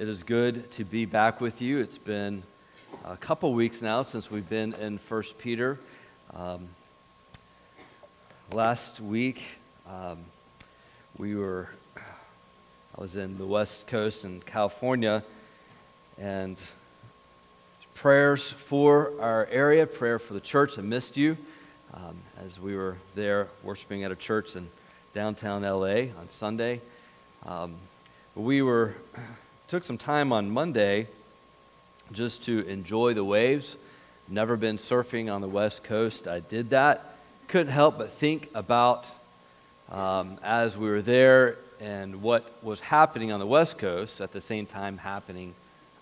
It is good to be back with you. It's been a couple weeks now since we've been in 1 Peter. Um, last week, um, we were, I was in the West Coast in California, and prayers for our area, prayer for the church. I missed you um, as we were there worshiping at a church in downtown LA on Sunday. Um, we were took some time on Monday just to enjoy the waves. Never been surfing on the West Coast. I did that. Couldn't help but think about um, as we were there and what was happening on the West Coast at the same time happening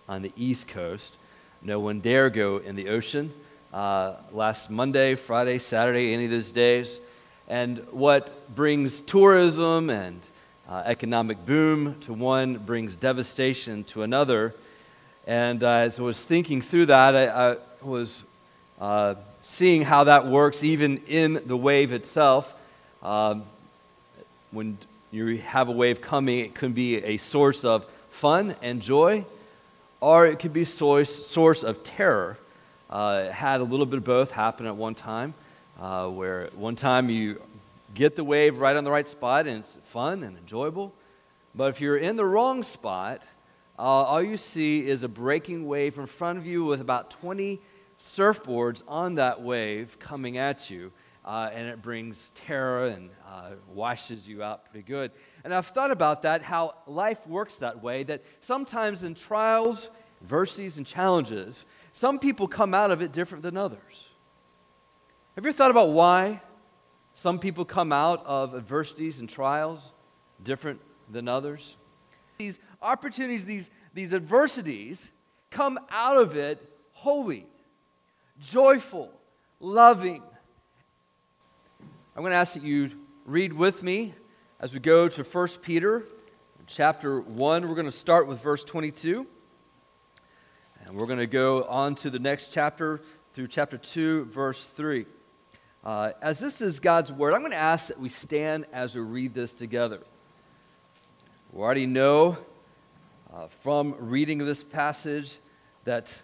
on the East Coast. No one dare go in the ocean. Uh, last Monday, Friday, Saturday, any of those days. And what brings tourism and uh, economic boom to one brings devastation to another. And uh, as I was thinking through that, I, I was uh, seeing how that works even in the wave itself. Um, when you have a wave coming, it can be a source of fun and joy, or it could be source, source of terror. Uh, it had a little bit of both happen at one time, uh, where one time you get the wave right on the right spot and it's fun and enjoyable. But if you're in the wrong spot, uh, all you see is a breaking wave in front of you with about 20 surfboards on that wave coming at you. Uh, and it brings terror and uh, washes you out pretty good. And I've thought about that, how life works that way, that sometimes in trials, adversities, and challenges, some people come out of it different than others. Have you ever thought about why some people come out of adversities and trials different than others? These opportunities, these, these adversities, come out of it holy, joyful, loving, I'm going to ask that you read with me as we go to 1 Peter chapter 1. We're going to start with verse 22. And we're going to go on to the next chapter through chapter 2, verse 3. Uh, as this is God's word, I'm going to ask that we stand as we read this together. We already know uh, from reading this passage that,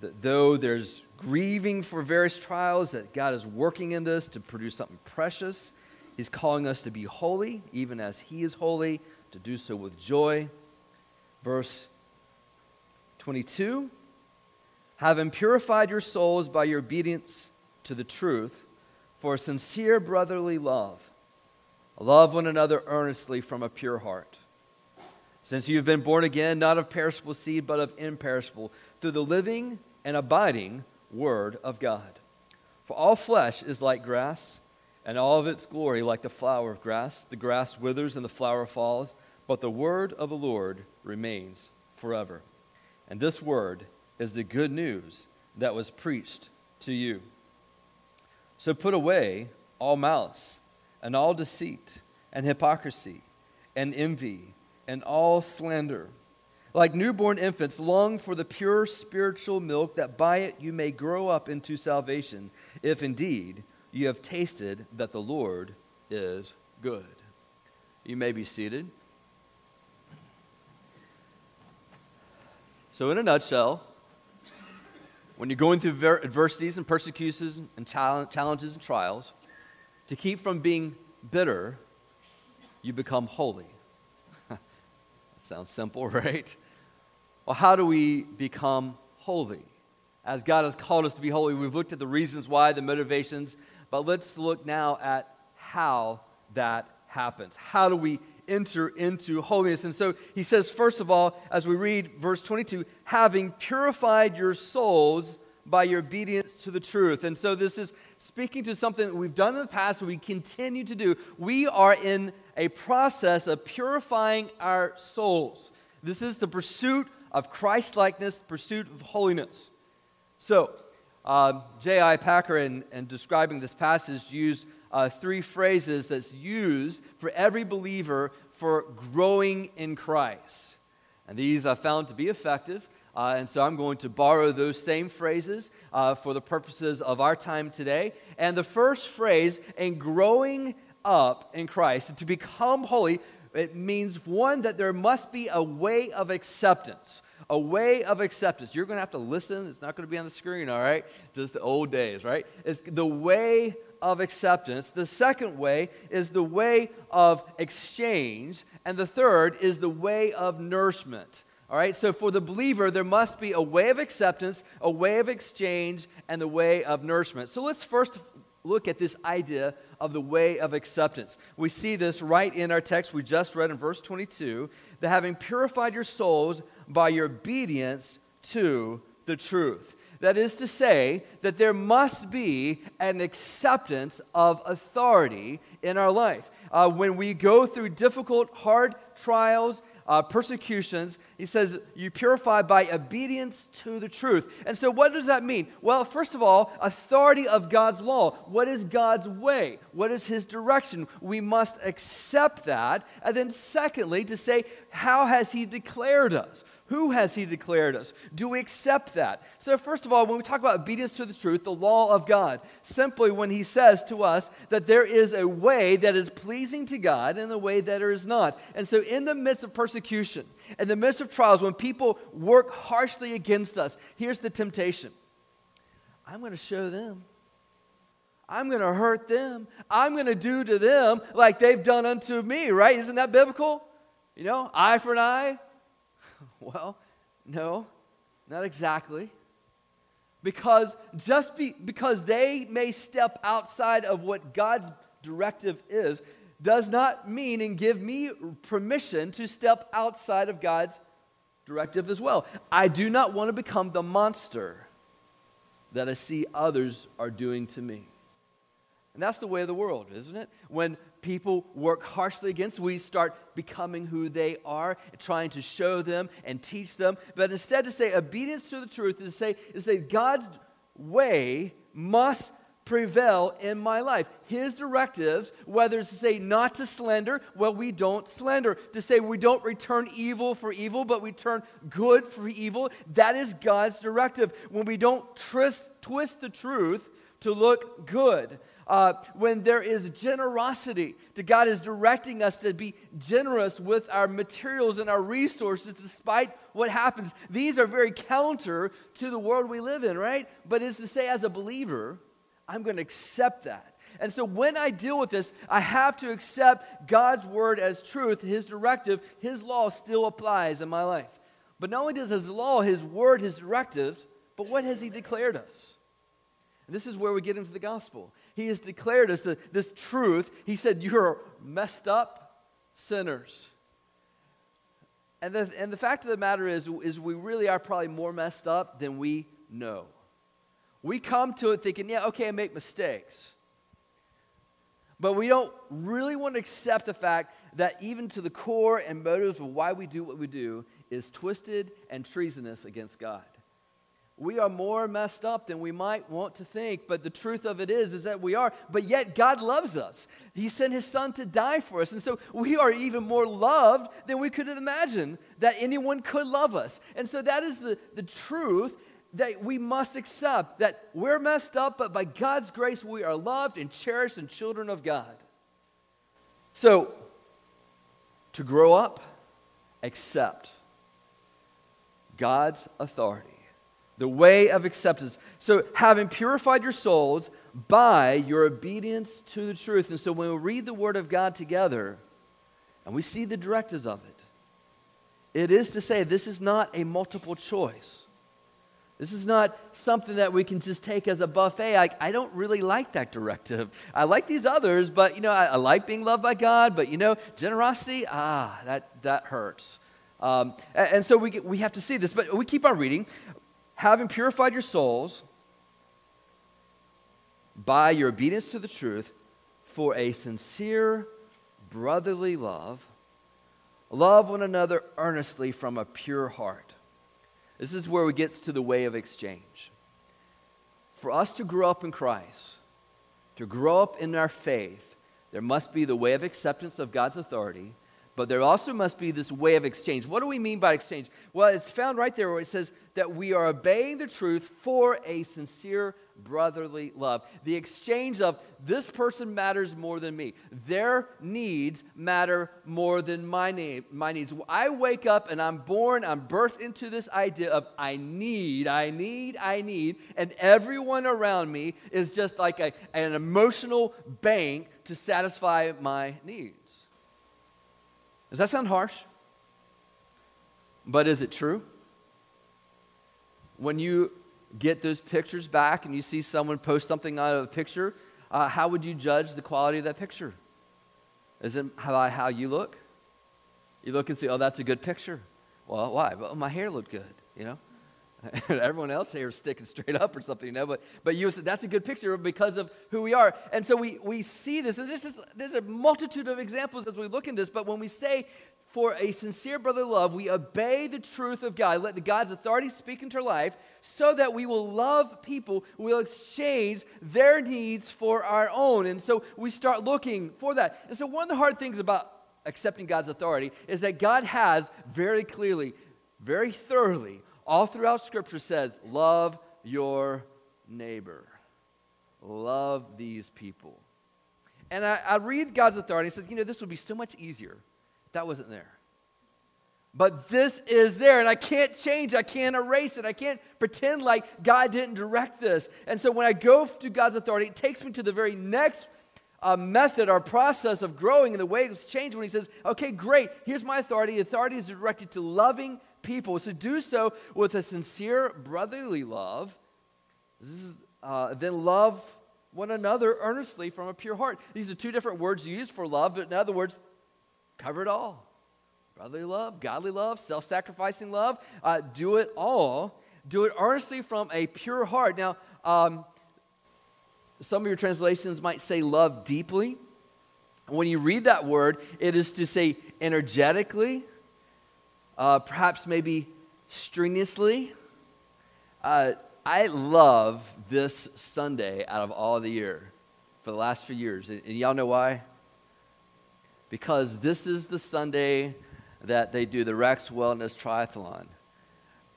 that though there's grieving for various trials, that God is working in this to produce something precious. He's calling us to be holy, even as He is holy, to do so with joy. Verse 22 Having purified your souls by your obedience to the truth, for sincere brotherly love, love one another earnestly from a pure heart. Since you have been born again, not of perishable seed, but of imperishable, through the living and abiding Word of God. For all flesh is like grass, and all of its glory like the flower of grass. The grass withers and the flower falls, but the Word of the Lord remains forever. And this Word is the good news that was preached to you. So put away all malice, and all deceit, and hypocrisy, and envy, and all slander like newborn infants, long for the pure spiritual milk, that by it you may grow up into salvation, if indeed you have tasted that the Lord is good. You may be seated. So, in a nutshell, when you're going through adversities and persecutions and challenges and trials, to keep from being bitter, you become holy. Sounds simple, right? Well, how do we become holy? As God has called us to be holy, we've looked at the reasons why, the motivations, but let's look now at how that happens. How do we enter into holiness? And so he says, first of all, as we read verse 22, having purified your souls by your obedience to the truth. And so this is speaking to something that we've done in the past, we continue to do. We are in a process of purifying our souls. This is the pursuit of Christ likeness, pursuit of holiness. So, uh, J.I. Packer, in, in, describing this passage, used uh, three phrases that's used for every believer for growing in Christ. And these I found to be effective. Uh, and so I'm going to borrow those same phrases uh, for the purposes of our time today. And the first phrase, in growing up in Christ, to become holy, It means, one, that there must be a way of acceptance. A way of acceptance. You're going to have to listen. It's not going to be on the screen, all right? Just the old days, right? It's the way of acceptance. The second way is the way of exchange. And the third is the way of nourishment. All right, so for the believer, there must be a way of acceptance, a way of exchange, and the way of nourishment. So let's first look at this idea of the way of acceptance. We see this right in our text we just read in verse 22 that having purified your souls by your obedience to the truth. That is to say, that there must be an acceptance of authority in our life. Uh, when we go through difficult, hard trials uh, persecutions, he says, you purify by obedience to the truth. And so, what does that mean? Well, first of all, authority of God's law. What is God's way? What is his direction? We must accept that. And then, secondly, to say, how has he declared us? Who has he declared us? Do we accept that? So, first of all, when we talk about obedience to the truth, the law of God, simply when he says to us that there is a way that is pleasing to God and a way that is not. And so, in the midst of persecution, in the midst of trials, when people work harshly against us, here's the temptation I'm going to show them. I'm going to hurt them. I'm going to do to them like they've done unto me, right? Isn't that biblical? You know, eye for an eye, well, no, not exactly. Because just be, because they may step outside of what God's directive is, does not mean and give me permission to step outside of God's directive as well. I do not want to become the monster that I see others are doing to me. And that's the way of the world, isn't it? When people work harshly against, we start becoming who they are, trying to show them and teach them. But instead, to say obedience to the truth is to say, is to say God's way must prevail in my life. His directives, whether it's to say not to slander, well, we don't slander. To say we don't return evil for evil, but we turn good for evil, that is God's directive. When we don't twist, twist the truth to look good uh, when there is generosity, to God is directing us to be generous with our materials and our resources despite what happens. These are very counter to the world we live in, right? But it's to say, as a believer, I'm going to accept that. And so when I deal with this, I have to accept God's word as truth, His directive, His law still applies in my life. But not only does His law, His word, His directives, but what has He declared us? And this is where we get into the gospel. He has declared us the, this truth. He said, You're messed up sinners. And the, and the fact of the matter is, is we really are probably more messed up than we know. We come to it thinking, yeah, okay, I make mistakes. But we don't really want to accept the fact that even to the core and motives of why we do what we do is twisted and treasonous against God we are more messed up than we might want to think but the truth of it is is that we are. But yet god loves us. He sent his son to die for us. And so we are even more loved than we could imagine that anyone could love us. And so that is the, the truth that we must accept that we're messed up but by god's grace we are loved and cherished and children of god. So to grow up accept god's authority the way of acceptance. So, having purified your souls by your obedience to the truth. And so, when we read the Word of God together and we see the directives of it, it is to say this is not a multiple choice. This is not something that we can just take as a buffet. I, I don't really like that directive. I like these others, but you know, I, I like being loved by God, but you know, generosity, ah, that, that hurts. Um, and, and, so we, get, we have to see this, but we keep on reading having purified your souls by your obedience to the truth for a sincere brotherly love, love one another earnestly from a pure heart. This is where we get to the way of exchange. For us to grow up in Christ, to grow up in our faith, there must be the way of acceptance of God's authority but there also must be this way of exchange. What do we mean by exchange? Well, it's found right there where it says that we are obeying the truth for a sincere brotherly love. The exchange of this person matters more than me. Their needs matter more than my, need, my needs. I wake up and I'm born, I'm birthed into this idea of I need, I need, I need, and everyone around me is just like a, an emotional bank to satisfy my needs. Does that sound harsh? But is it true? When you get those pictures back and you see someone post something out of a picture, uh, how would you judge the quality of that picture? Is it how, how you look? You look and say, oh, that's a good picture. Well, why? Well, my hair looked good, you know? Everyone else here is sticking straight up or something, you know, but, but you said that's a good picture because of who we are. And so we, we see this. And there's, a multitude of examples as we look in this, but when we say for a sincere brotherly love, we obey the truth of God. Let God's authority speak into our life so that we will love people. We'll exchange their needs for our own. And so we start looking for that. And so one of the hard things about accepting God's authority is that God has very clearly, very thoroughly, all throughout Scripture says, love your neighbor. Love these people. And I, I read God's authority and said, you know, this would be so much easier that wasn't there. But this is there, and I can't change. I can't erase it. I can't pretend like God didn't direct this. And so when I go to God's authority, it takes me to the very next uh, method or process of growing and the way it's changed when He says, okay, great, here's my authority. Authority is directed to loving people. is to do so with a sincere brotherly love. Is, uh, then love one another earnestly from a pure heart. These are two different words used for love, but in other words, Cover it all. Brotherly love, godly love, self sacrificing love. Uh, do it all. Do it earnestly from a pure heart. Now, um, some of your translations might say love deeply. When you read that word, it is to say energetically, uh, perhaps maybe strenuously. Uh, I love this Sunday out of all the year for the last few years. And, and y'all know why? because this is the Sunday that they do the Rex Wellness Triathlon.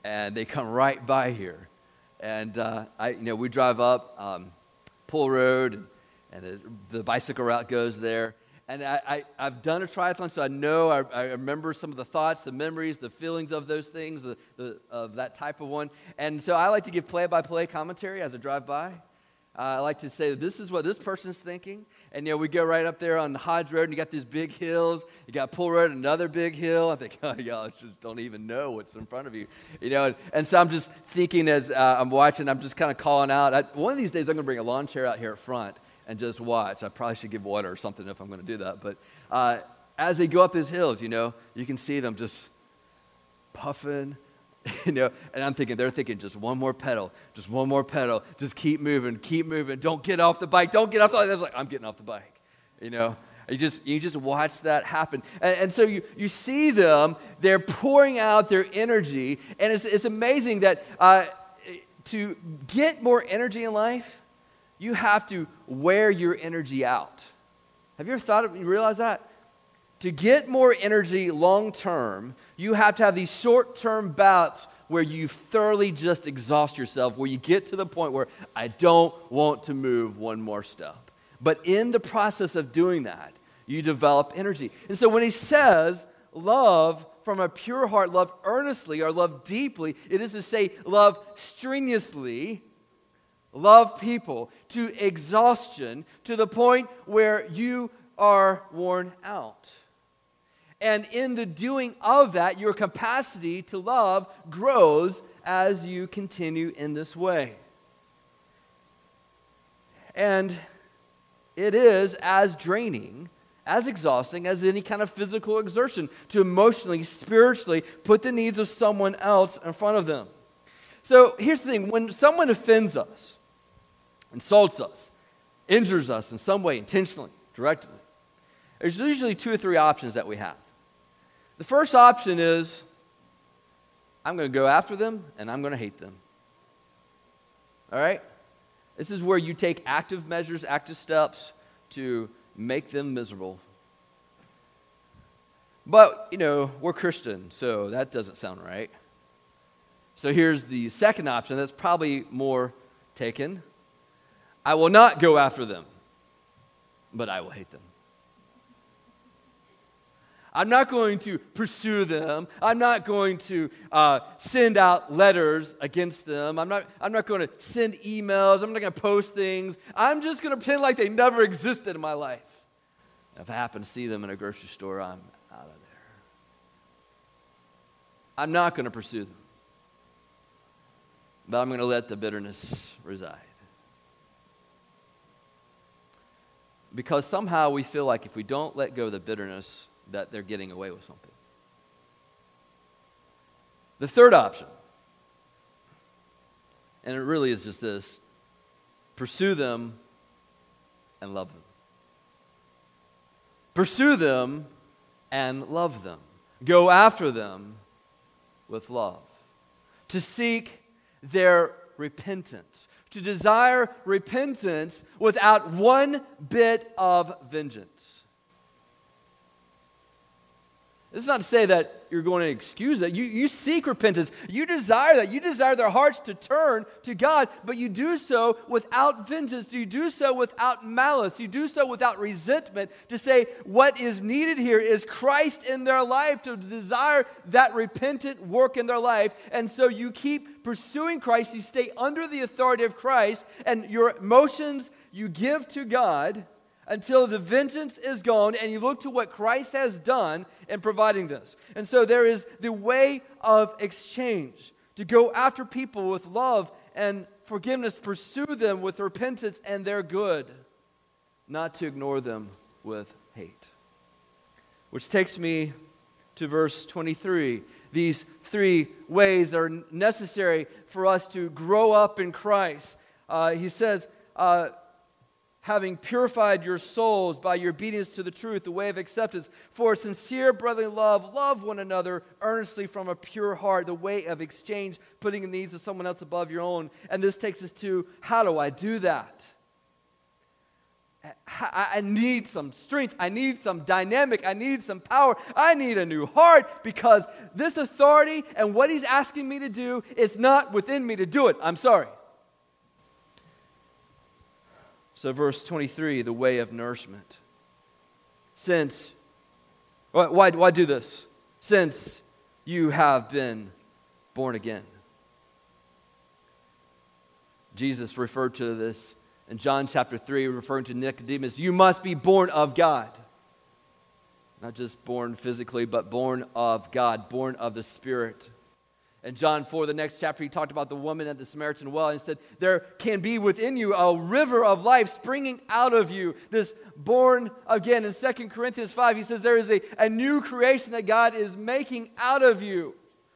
And they come right by here. And, uh, I, you know, we drive up um, Poole Road, and, and the, the, bicycle route goes there. And I, I, have done a triathlon, so I know, I, I, remember some of the thoughts, the memories, the feelings of those things, the, the, of that type of one. And so I like to give play by play commentary as I drive by. Uh, I like to say, this is what this person's thinking. And you know, we go right up there on Hodge Road, and you got these big hills. You got Poole Road, another big hill. I think, oh, y'all just don't even know what's in front of you. You know, and, and so I'm just thinking as uh, I'm watching, I'm just kind of calling out. I, one of these days, I'm going to bring a lawn chair out here at front and just watch. I probably should give water or something if I'm going to do that. But uh, as they go up these hills, you know, you can see them just puffing you know, and I'm thinking, they're thinking just one more pedal, just one more pedal, just keep moving, keep moving. Don't get off the bike, don't get off the bike. That's like, I'm getting off the bike, you know. You just, you just watch that happen. And, and, so you, you see them, they're pouring out their energy. And it's, it's amazing that uh, to get more energy in life, you have to wear your energy out. Have you ever thought of, you realize that? To get more energy long term, you have to have these short term bouts where you thoroughly just exhaust yourself, where you get to the point where I don't want to move one more step. But in the process of doing that, you develop energy. And so when he says, love from a pure heart, love earnestly, or love deeply, it is to say, love strenuously, love people to exhaustion, to the point where you are worn out. And in the doing of that, your capacity to love grows as you continue in this way. And it is as draining, as exhausting as any kind of physical exertion to emotionally, spiritually put the needs of someone else in front of them. So here's the thing when someone offends us, insults us, injures us in some way, intentionally, directly, there's usually two or three options that we have. The first option is I'm going to go after them and I'm going to hate them. All right? This is where you take active measures, active steps to make them miserable. But, you know, we're Christian, so that doesn't sound right. So here's the second option that's probably more taken. I will not go after them, but I will hate them. I'm not going to pursue them. I'm not going to uh, send out letters against them. I'm not, I'm not going to send emails. I'm not going to post things. I'm just going to pretend like they never existed in my life. If I happen to see them in a grocery store, I'm out of there. I'm not going to pursue them, but I'm going to let the bitterness reside. Because somehow we feel like if we don't let go of the bitterness, that they're getting away with something. The third option, and it really is just this pursue them and love them. Pursue them and love them. Go after them with love. To seek their repentance. To desire repentance without one bit of vengeance. This is not to say that you're going to excuse that. You, you seek repentance. You desire that. You desire their hearts to turn to God, but you do so without vengeance. You do so without malice. You do so without resentment to say what is needed here is Christ in their life, to desire that repentant work in their life. And so you keep pursuing Christ. You stay under the authority of Christ, and your emotions you give to God until the vengeance is gone and you look to what Christ has done in providing this. And so there is the way of exchange to go after people with love and forgiveness, pursue them with repentance and their good, not to ignore them with hate. Which takes me to verse 23. These three ways are necessary for us to grow up in Christ. Uh, he says, uh, having purified your souls by your obedience to the truth, the way of acceptance. For sincere brotherly love, love one another earnestly from a pure heart, the way of exchange, putting the needs of someone else above your own. And this takes us to how do I do that? I need some strength. I need some dynamic. I need some power. I need a new heart because this authority and what he's asking me to do is not within me to do it. I'm sorry. So, verse 23, the way of nourishment. Since, why, why do this? Since you have been born again. Jesus referred to this in John chapter 3, referring to Nicodemus. You must be born of God. Not just born physically, but born of God, born of the Spirit. In John 4, the next chapter, he talked about the woman at the Samaritan well and said, There can be within you a river of life springing out of you. This born again. In 2 Corinthians 5, he says, There is a, a new creation that God is making out of you.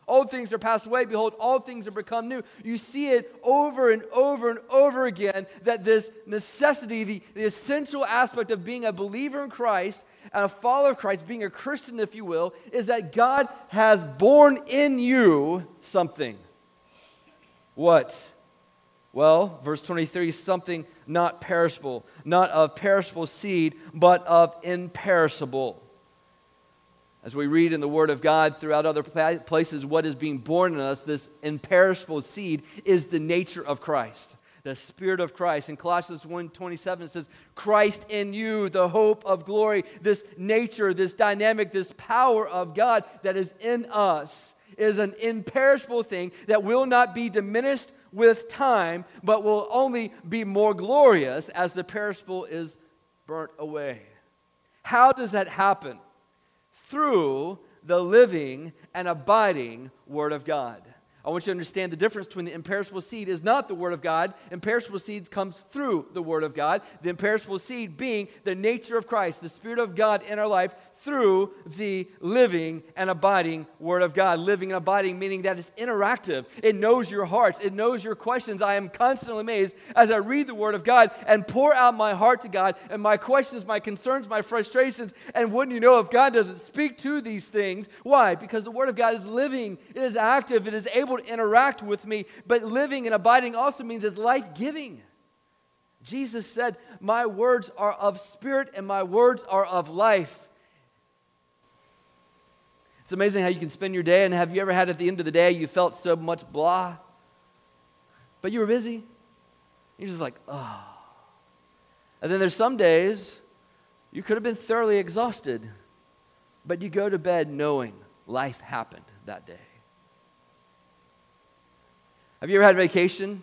Old things are passed away. Behold, all things are become new. You see it over and over and over again that this necessity, the, the essential aspect of being a believer in Christ a follower of Christ, being a Christian, if you will, is that God has born in you something. What? Well, verse 23 something not perishable, not of perishable seed, but of imperishable. As we read in the Word of God throughout other places, what is being born in us, this imperishable seed, is the nature of Christ, the Spirit of Christ. In Colossians 1.27 it says, Christ in you, the hope of glory. This nature, this dynamic, this power of God that is in us is an imperishable thing that will not be diminished with time, but will only be more glorious as the perishable is burnt away. How does that happen? through the living and abiding Word of God. I want you to understand the difference between the imperishable seed is not the Word of God. Imperishable seed comes through the Word of God. The imperishable seed being the nature of Christ, the Spirit of God in our life through the living and abiding Word of God. Living and abiding meaning that it's interactive. It knows your hearts, it knows your questions. I am constantly amazed as I read the Word of God and pour out my heart to God and my questions, my concerns, my frustrations. And wouldn't you know if God doesn't speak to these things? Why? Because the Word of God is living, it is active, it is able to interact with me. But living and abiding also means it's life giving. Jesus said, My words are of spirit and my words are of life. It's amazing how you can spend your day, and have you ever had at the end of the day you felt so much blah? But you were busy. You're just like, oh. And then there's some days you could have been thoroughly exhausted, but you go to bed knowing life happened that day. Have you ever had a vacation?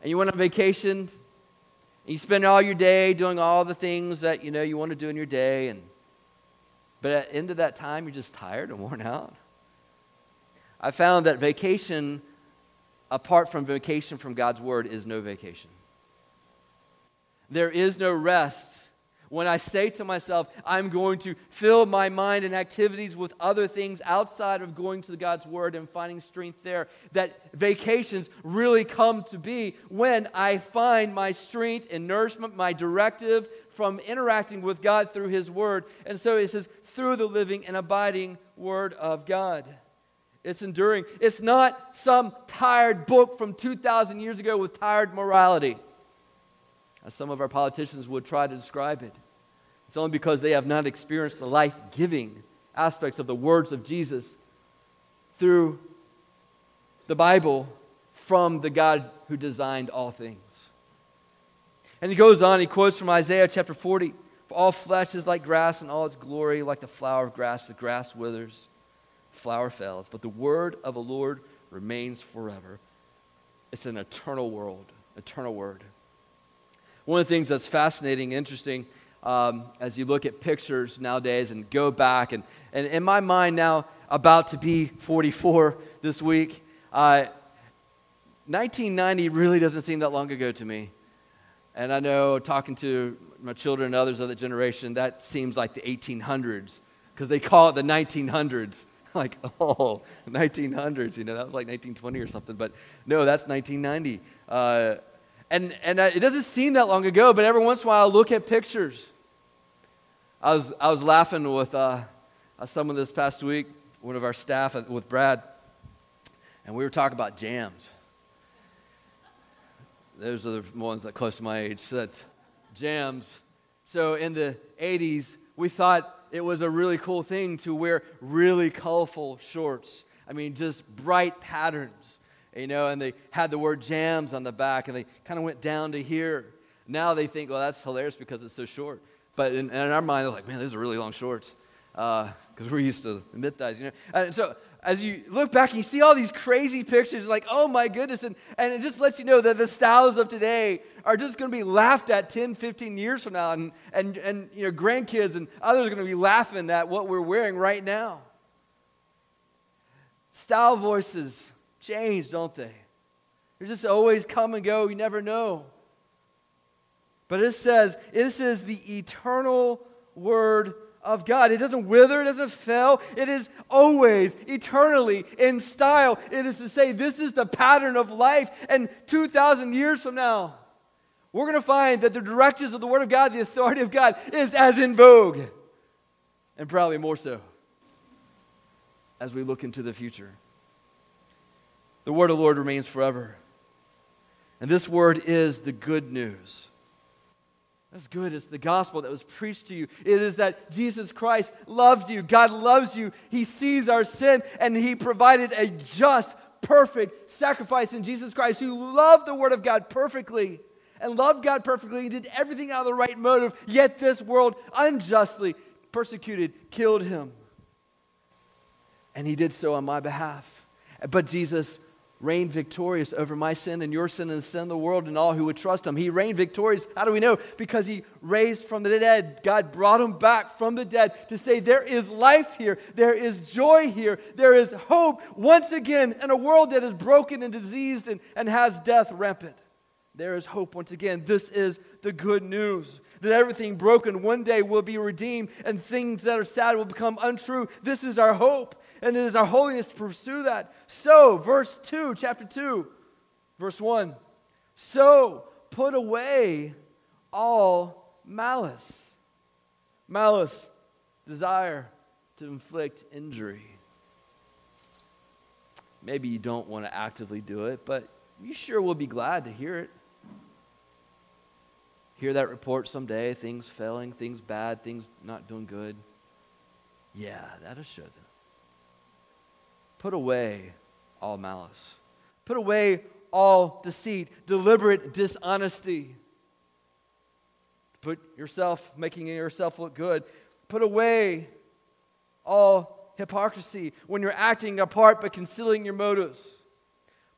And you went on vacation and you spend all your day doing all the things that you know you want to do in your day and but at the end of that time you're just tired and worn out. I found that vacation apart from vacation from God's word is no vacation. There is no rest when I say to myself, I'm going to fill my mind and activities with other things outside of going to God's Word and finding strength there, that vacations really come to be when I find my strength and nourishment, my directive from interacting with God through His Word. And so it says, through the living and abiding Word of God. It's enduring. It's not some tired book from 2,000 years ago with tired morality as some of our politicians would try to describe it. It's only because they have not experienced the life giving aspects of the words of Jesus through the Bible from the God who designed all things. And he goes on, he quotes from Isaiah chapter 40 For all flesh is like grass, and all its glory like the flower of grass. The grass withers, the flower fails, but the word of the Lord remains forever. It's an eternal world, eternal word. One of the things that's fascinating, interesting, um, as you look at pictures nowadays and go back, and, and in my mind now, about to be 44 this week, uh, 1990 really doesn't seem that long ago to me. And I know talking to my children and others of that generation, that seems like the 1800s because they call it the 1900s. like, oh, 1900s, you know, that was like 1920 or something. But no, that's 1990. Uh, and, and it doesn't seem that long ago, but every once in a while I look at pictures. I was, I was laughing with uh, uh someone this past week, one of our staff with Brad, and we were talking about jams. Those are the ones that close to my age. That jams. So in the 80s, we thought it was a really cool thing to wear really colorful shorts. I mean, just bright patterns you know, and they had the word jams on the back, and they kind of went down to here. Now they think, well, that's hilarious because it's so short. But in, in our mind, they're like, man, these are really long shorts because uh, we're used to mid thighs, you know. And so as you look back and you see all these crazy pictures, like, oh my goodness, and, and it just lets you know that the styles of today are just going to be laughed at 10, 15 years from now, and, and, and you know, grandkids and others are going to be laughing at what we're wearing right now. Style voices change, don't they? They just always come and go. You never know. But it says, this is the eternal word of God. It doesn't wither, it doesn't fail. It is always, eternally in style. It is to say, this is the pattern of life. And 2,000 years from now, we're going to find that the directives of the Word of God, the authority of God, is as in vogue. And probably more so as we look into the future. The word of the Lord remains forever. And this word is the good news. That's good. as the gospel that was preached to you. It is that Jesus Christ loved you. God loves you. He sees our sin and He provided a just, perfect sacrifice in Jesus Christ who loved the Word of God perfectly and loved God perfectly. He did everything out of the right motive, yet this world unjustly persecuted, killed Him. And He did so on my behalf. But Jesus reigned victorious over my sin and your sin and the sin of the world and all who would trust him. He reigned victorious. How do we know? Because he raised from the dead. God brought him back from the dead to say there is life here, there is joy here, there is hope once again in a world that is broken and diseased and, and has death rampant. There is hope once again. This is the good news that everything broken one day will be redeemed and things that are sad will become untrue. This is our hope and it is our holiness to pursue that. So, verse 2, chapter 2, verse 1. So, put away all malice. Malice, desire to inflict injury. Maybe you don't want to actively do it, but you sure will be glad to hear it. Hear that report someday, things failing, things bad, things not doing good. Yeah, that'll show them. Put away all malice. Put away all deceit, deliberate dishonesty. put yourself, making yourself look good. Put away all hypocrisy when you're acting apart but concealing your motives.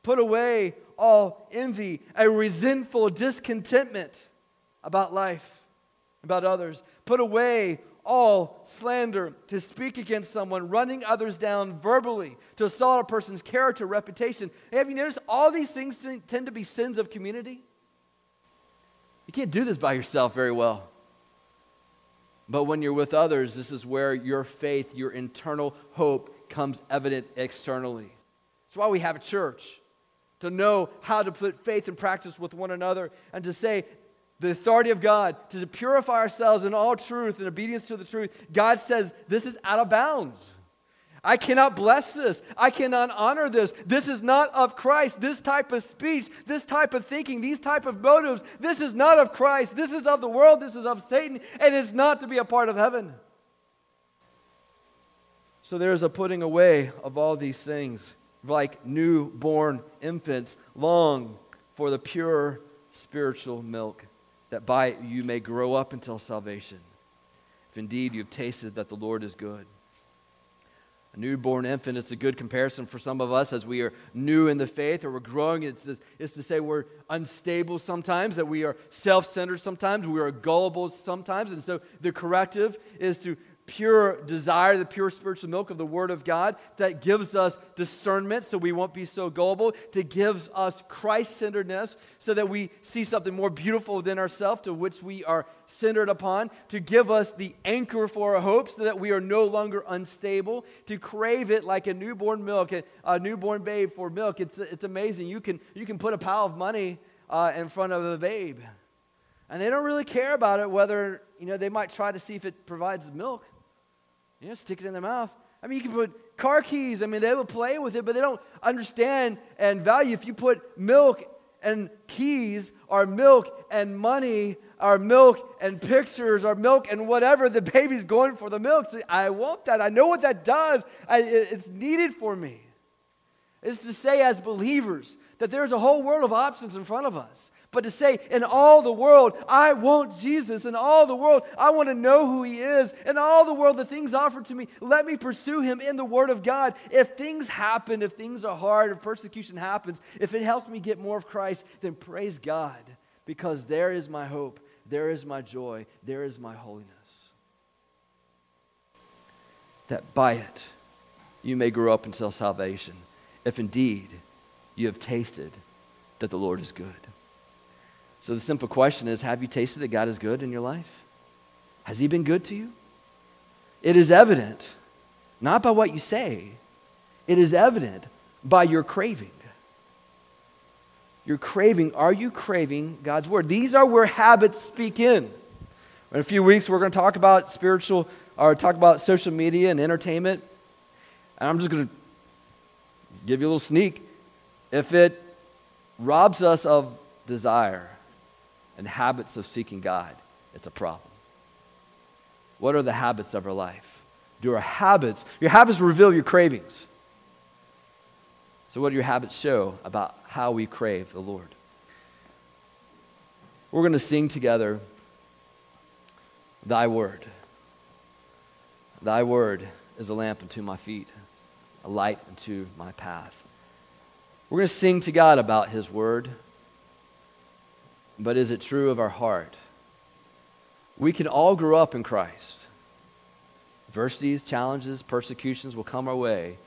Put away all envy, a resentful discontentment about life, about others. Put away all slander, to speak against someone, running others down verbally, to assault a person's character, reputation. have you noticed all these things tend to be sins of community? You can't do this by yourself very well. But when you're with others, this is where your faith, your internal hope comes evident externally. That's why we have a church to know how to put faith in practice with one another and to say, the authority of God, to purify ourselves in all truth and obedience to the truth. God says this is out of bounds. I cannot bless this. I cannot honor this. This is not of Christ. This type of speech, this type of thinking, these type of motives, this is not of Christ. This is of the world. This is of Satan, and it's not to be a part of heaven. So there's a putting away of all these things, like newborn infants long for the pure spiritual milk that by it you may grow up until salvation, if indeed you have tasted that the Lord is good. A newborn infant, it's a good comparison for some of us as we are new in the faith or we're growing. It's to, it's to say we're unstable sometimes, that we are self centered sometimes, we are gullible sometimes. And so the corrective is to pure desire, the pure spiritual milk of the Word of God that gives us discernment so we won't be so gullible, to gives us Christ centeredness so that we see something more beautiful within ourselves to which we are centered upon, to give us the anchor for our hope so that we are no longer unstable, to crave it like a newborn milk, a, newborn babe for milk. It's, it's amazing. You can, you can put a pile of money uh, in front of a babe. And they don't really care about it whether, you know, they might try to see if it provides milk. You know, stick it in their mouth. I mean, you can put car keys. I mean, they will play with it, but they don't understand and value. If you put milk and keys, or milk and money, or milk and pictures, or milk and whatever, the baby's going for the milk. I want that. I know what that does. I, it's needed for me. It's to say, as believers, that there's a whole world of options in front of us. But to say, in all the world, I want Jesus. In all the world, I want to know who He is. In all the world, the things offered to me, let me pursue Him in the Word of God. If things happen, if things are hard, if persecution happens, if it helps me get more of Christ, then praise God, because there is my hope, there is my joy, there is my holiness. That by it you may grow up until salvation, if indeed you have tasted that the Lord is good. So the simple question is Have you tasted that God is good in your life? Has He been good to you? It is evident, not by what you say, it is evident by your craving. Your craving, are you craving God's word? These are where habits speak in. In a few weeks, we're going to talk about spiritual, or talk about social media and entertainment. And I'm just going to give you a little sneak. If it robs us of desire, and habits of seeking God, it's a problem. What are the habits of our life? Do our habits, your habits reveal your cravings. So, what do your habits show about how we crave the Lord? We're going to sing together Thy Word. Thy Word is a lamp unto my feet, a light unto my path. We're going to sing to God about His Word. But is it true of our heart? We can all grow up in Christ. Adversities, challenges, persecutions will come our way.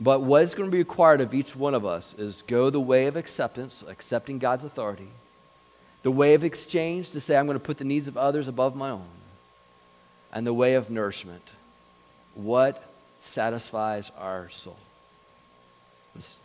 But what is going to be required of each one of us is go the way of acceptance, accepting God's authority, the way of exchange to say, I'm going to put the needs of others above my own, and the way of nourishment. What satisfies our soul? Let's.